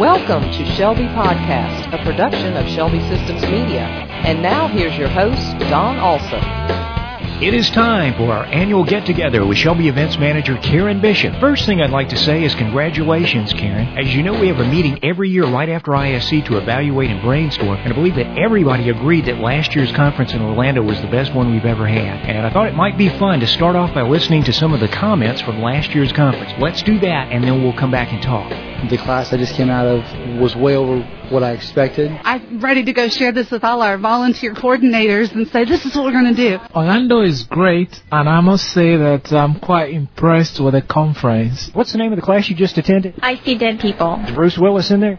Welcome to Shelby Podcast, a production of Shelby Systems Media. And now here's your host, Don Olson. It is time for our annual get together with Shelby Events Manager Karen Bishop. First thing I'd like to say is congratulations, Karen. As you know, we have a meeting every year right after ISC to evaluate and brainstorm, and I believe that everybody agreed that last year's conference in Orlando was the best one we've ever had. And I thought it might be fun to start off by listening to some of the comments from last year's conference. Let's do that, and then we'll come back and talk. The class I just came out of was way over what I expected. I'm ready to go share this with all our volunteer coordinators and say this is what we're going to do. Orlando is great, and I must say that I'm quite impressed with the conference. What's the name of the class you just attended? I see dead people. Is Bruce Willis in there?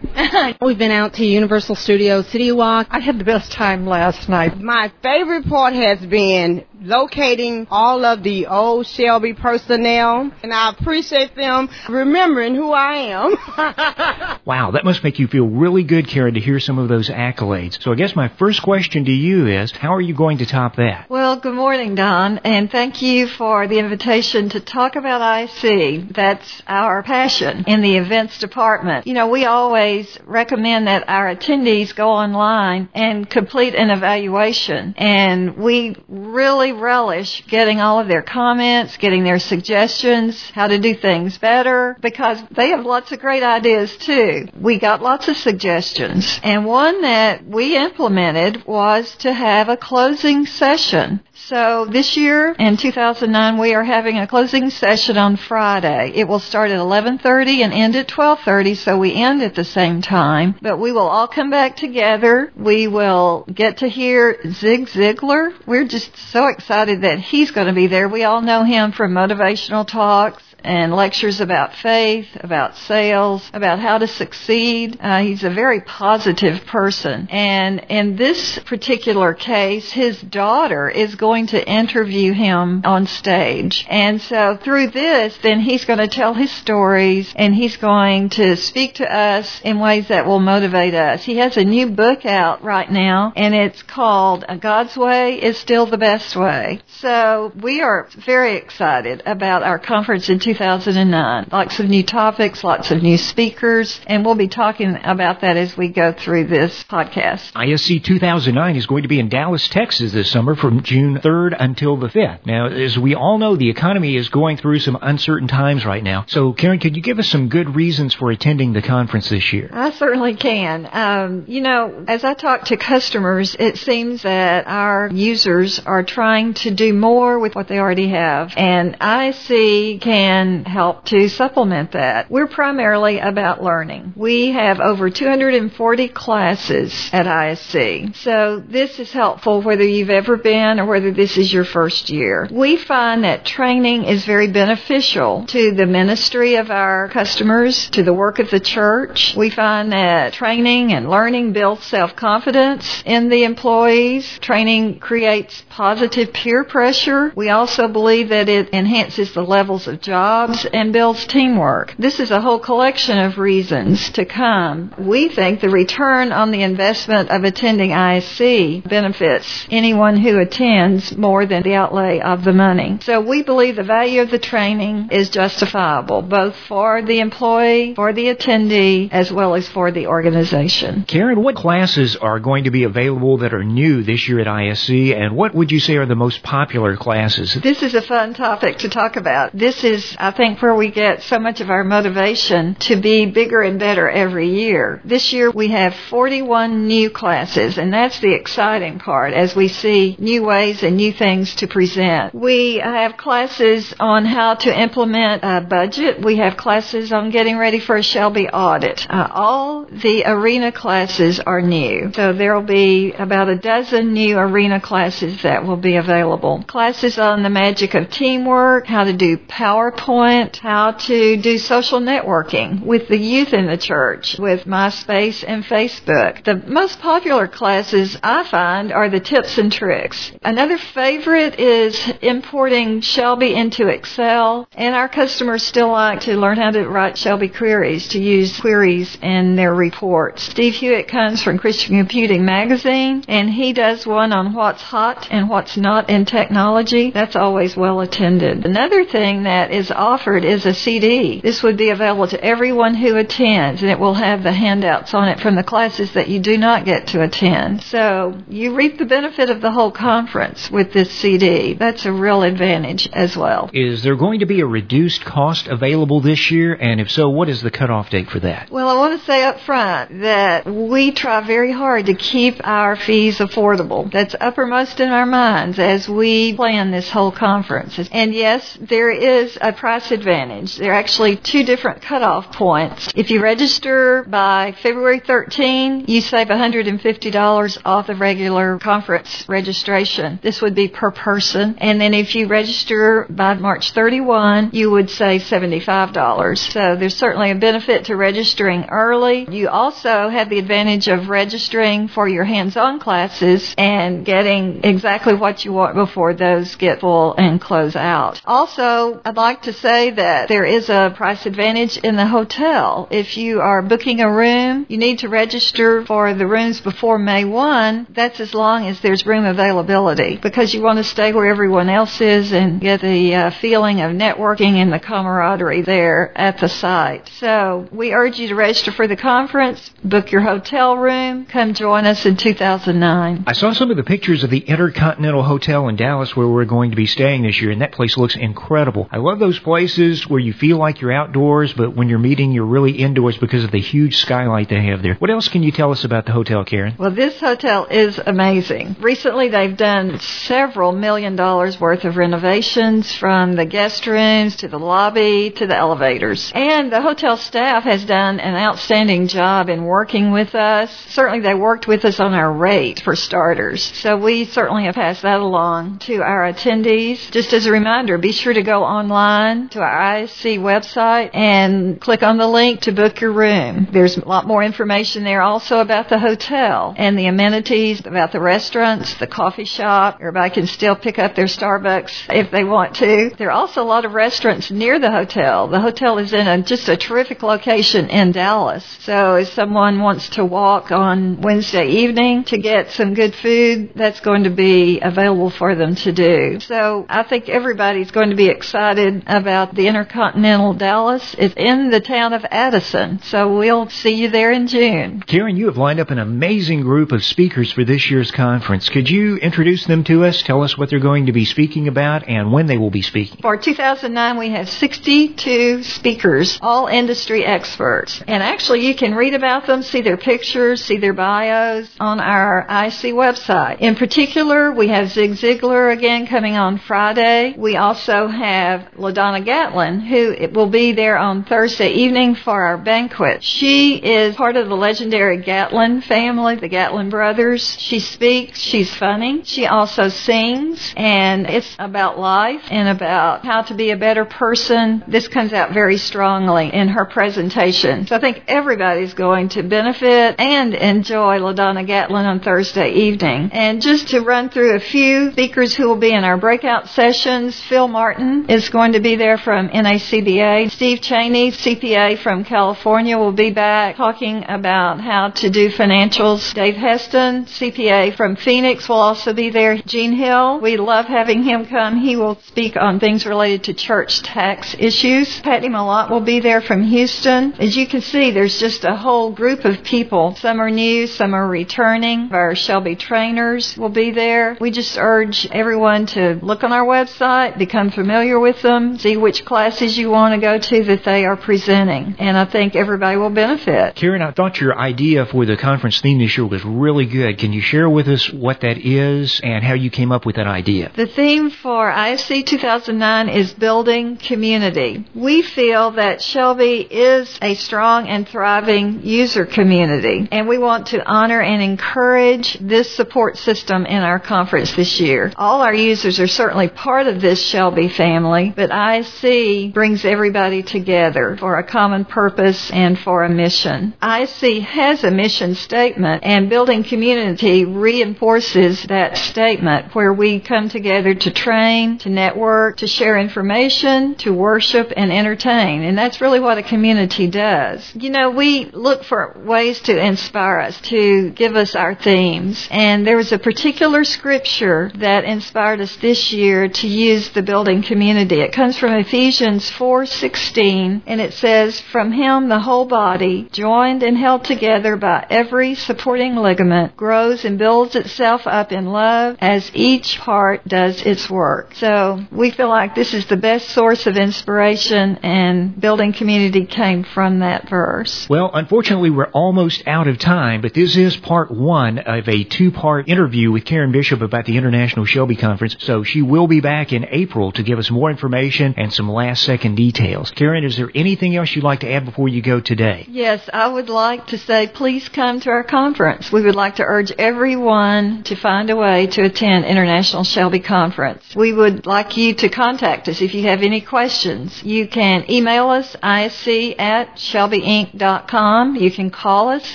We've been out to Universal Studios City Walk. I had the best time last night. My favorite part has been locating all of the old Shelby personnel, and I appreciate them remembering who I am. wow, that must make you feel really good, Karen, to hear some of those accolades. So I guess my first question to you is, how are you going to top that? Well, good morning, Don, and thank you for the invitation to talk about ISC. That's our passion in the events department. You know, we always recommend that our attendees go online and complete an evaluation, and we really relish getting all of their comments, getting their suggestions, how to do things better, because they have lots of great ideas too. We got lots of suggestions. And one that we implemented was to have a closing session. So this year in 2009 we are having a closing session on Friday. It will start at 11:30 and end at 12:30 so we end at the same time, but we will all come back together. We will get to hear Zig Ziglar. We're just so excited that he's going to be there. We all know him from motivational talks and lectures about faith, about sales, about how to succeed. Uh, he's a very positive person. And in this particular case, his daughter is going to interview him on stage. And so through this, then he's going to tell his stories and he's going to speak to us in ways that will motivate us. He has a new book out right now and it's called God's Way is Still the Best Way. So we are very excited about our conference in 2009. Lots of new topics, lots of new speakers, and we'll be talking about that as we go through this podcast. ISC 2009 is going to be in Dallas, Texas this summer from June 3rd until the 5th. Now, as we all know, the economy is going through some uncertain times right now. So, Karen, could you give us some good reasons for attending the conference this year? I certainly can. Um, you know, as I talk to customers, it seems that our users are trying to do more with what they already have. And ISC can help to supplement that. We're primarily about learning. We have over 240 classes at ISC. So this is helpful whether you've ever been or whether this is your first year. We find that training is very beneficial to the ministry of our customers, to the work of the church. We find that training and learning builds self-confidence in the employees. Training creates positive peer pressure. We also believe that it enhances the levels of jobs and builds teamwork. This is a whole collection of reasons to come. We think the return on the investment of attending ISC benefits anyone who attends more than the outlay of the money. So we believe the value of the training is justifiable, both for the employee, for the attendee, as well as for the organization. Karen, what classes are going to be available that are new this year at ISC, and what would you say are the most popular classes? This is a fun topic to talk about. This is, I think, where we get so much of our motivation to be bigger and better every year. This year we have 41 new classes, and that's the exciting part as we see new ways and new things to present. We have classes on how to implement a budget. We have classes on getting ready for a Shelby audit. Uh, all the arena classes are new. So there will be about a dozen new arena classes that will be available. Classes on the magic of teamwork, how to do PowerPoint, how to do social networking with the youth in the church, with MySpace and Facebook. The most popular classes I find are the tips and tricks. Another favorite is importing Shelby into Excel, and our customers still like to learn how to write Shelby queries, to use queries in their reports. Steve Hewitt comes from Christian Computing Magazine, and he does one on what's hot and what's not in technology. That's always well attended. Another thing that is offered is a CD. This would be available to everyone who attends, and it will have the handouts on it from the classes that you do not get to attend. So you reap the benefit of the whole conference with this CD. That's a real advantage as well. Is there going to be a reduced cost available this year? And if so, what is the cutoff date for that? Well, I want to say up front that we try very hard to keep our fees affordable. That's uppermost in our minds as we plan this whole conference. And yes, there is a price advantage. There are actually two different cutoff points. If you register by February 13, you save $150 off the regular conference registration. This would be per person. And then if you register by March 31, you would save $75. So there's certainly a benefit to registering early. You also have the advantage of registering for your hands-on classes and getting exactly what you want before those get full and close out. Also, I'd like to say that there is a price advantage in the hotel. If you are booking a room, you need to register for the rooms before May 1. That's as long as there's room availability because you want to stay where everyone else is and get the uh, feeling of networking and the camaraderie there at the site. So we urge you to register for the conference, book your hotel room, come join us in 2009. I saw some of the pictures of the Intercontinental Hotel in Dallas where we're going to be staying this year, and that place looks incredible. I love those places where you feel like you're outdoors, but when you're meeting, you're really indoors because of the huge skylight they have there. What else can you tell us about the hotel, Karen? Well, this hotel is amazing. Recently, they've done several million dollars worth of renovations from the guest rooms to the lobby to the elevators. And the hotel staff has done an outstanding job in working with us. Certainly, they worked with us on our rate for starters. So we certainly have passed that along to our attendees. Just as a reminder, be sure to go online to our ISC website and click on the link to book your room. There's a lot more information there also about the hotel and the amenities, about the restaurants, the coffee shop. Everybody can still pick up their Starbucks if they want to. There are also a lot of restaurants near the hotel. The hotel is in a, just a terrific location in Dallas. So if someone wants to walk on Wednesday evening to get some good food, that's going to be available for them to do. So I think everybody's going to be excited about the Intercontinental Dallas. It's in the town of Addison. So we'll see you there in June. Karen, you have lined up an amazing group of speakers for this year's conference. Could you introduce them to us? Tell us what they're going to be speaking about and when they will be speaking. For 2009, we have 62 speakers, all industry experts. And actually, you can read about them, see their pictures, see their bios on our ISC website. In particular, we have Zig Ziglar again coming on Friday. We also have LaDonna Gatlin, who will be there on Thursday evening for our banquet. She is part of the legendary Gatlin family, the Gatlin brothers. She speaks, she's funny. She also sings, and it's about life and about how to be a better person. This comes out very strongly in her presentation. So I think everybody's going to benefit and enjoy LaDonna Gatlin on Thursday evening. And just to run through a few speakers who will be in our breakout sessions, Phil Martin is going to be there from NACBA. Steve Cheney, CPA from California, will be back talking about how to do financials. Dave Heston, CPA from Phoenix, will also be there. Gene Hill, we love having him come. He will speak on things related to church tax issues. Patty Malott will be there from Houston. As you can see, there's just a whole group of people. Some are new, some are returning. Our Shelby trainers will be there. We just urge everyone to look on our website, become familiar with them, see which classes you want to go to that they are presenting. And I think everybody will benefit. Karen, I thought your idea for the conference theme this year was really good. Can you share with us what that is and how you came up with that idea? The theme for ISC 2009 is building community. We feel that Shelby is a strong and thriving user community, and we want to honor and encourage this support system in our conference this year. All our users are certainly part of this Shelby family, but ISC brings everybody together for a common purpose and for a mission. ISC has a mission statement, and building community reinforces that statement where we come together to train, to network, to share information, to worship and entertain. And that's really what a community does. You know, we look for ways to inspire us, to give us our themes. And there was a particular scripture that inspired us this year to use the building community. It comes from Ephesians 4:16 and it says from him the whole body joined and held together by every supporting ligament grows and builds itself up in love as each part does its work. So, we feel like this is the best source of inspiration and building community came from that verse. Well, unfortunately, we're almost out of time, but this is part one of a two-part interview with Karen Bishop about the International Shelby Conference. So she will be back in April to give us more information and some last-second details. Karen, is there anything else you'd like to add before you go today? Yes, I would like to say please come to our conference. We would like to urge everyone to find a way to attend International Shelby Conference. We would like you to contact us if you have any questions. You can email us isc at shelbyinc.com. You can call us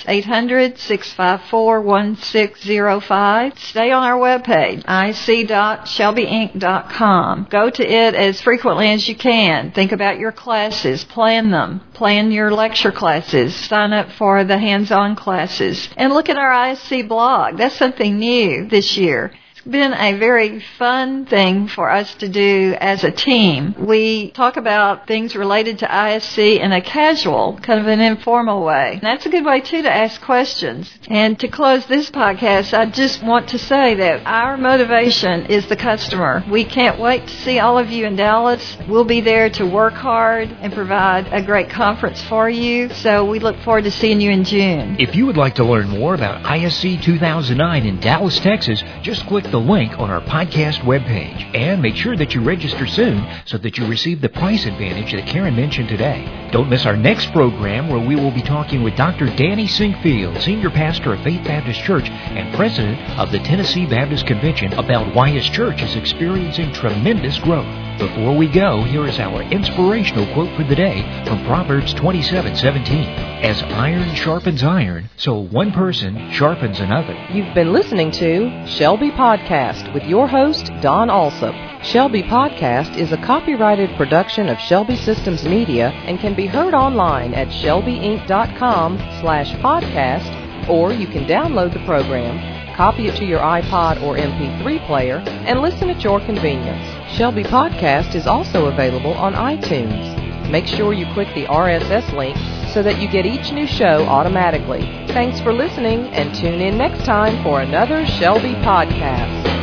800-654-1605. Stay on our webpage isc.shelbyinc.com. Go to it as frequently as you can. Think about your classes, plan them, plan your lecture classes, sign up for the hands-on classes, and look at our ISC blog. That's something new this year been a very fun thing for us to do as a team. We talk about things related to ISC in a casual, kind of an informal way. And that's a good way too to ask questions. And to close this podcast, I just want to say that our motivation is the customer. We can't wait to see all of you in Dallas. We'll be there to work hard and provide a great conference for you. So we look forward to seeing you in June. If you would like to learn more about ISC 2009 in Dallas, Texas, just click the link on our podcast webpage. And make sure that you register soon so that you receive the price advantage that Karen mentioned today. Don't miss our next program where we will be talking with Dr. Danny Sinquefield, Senior Pastor of Faith Baptist Church and President of the Tennessee Baptist Convention, about why his church is experiencing tremendous growth. Before we go, here is our inspirational quote for the day from Proverbs 27:17. As iron sharpens iron, so one person sharpens another. You've been listening to Shelby Podcast with your host, Don Alsop. Shelby Podcast is a copyrighted production of Shelby Systems Media and can be heard online at shelbyinc.com slash podcast, or you can download the program, copy it to your iPod or MP3 player, and listen at your convenience. Shelby Podcast is also available on iTunes. Make sure you click the RSS link so that you get each new show automatically. Thanks for listening and tune in next time for another Shelby Podcast.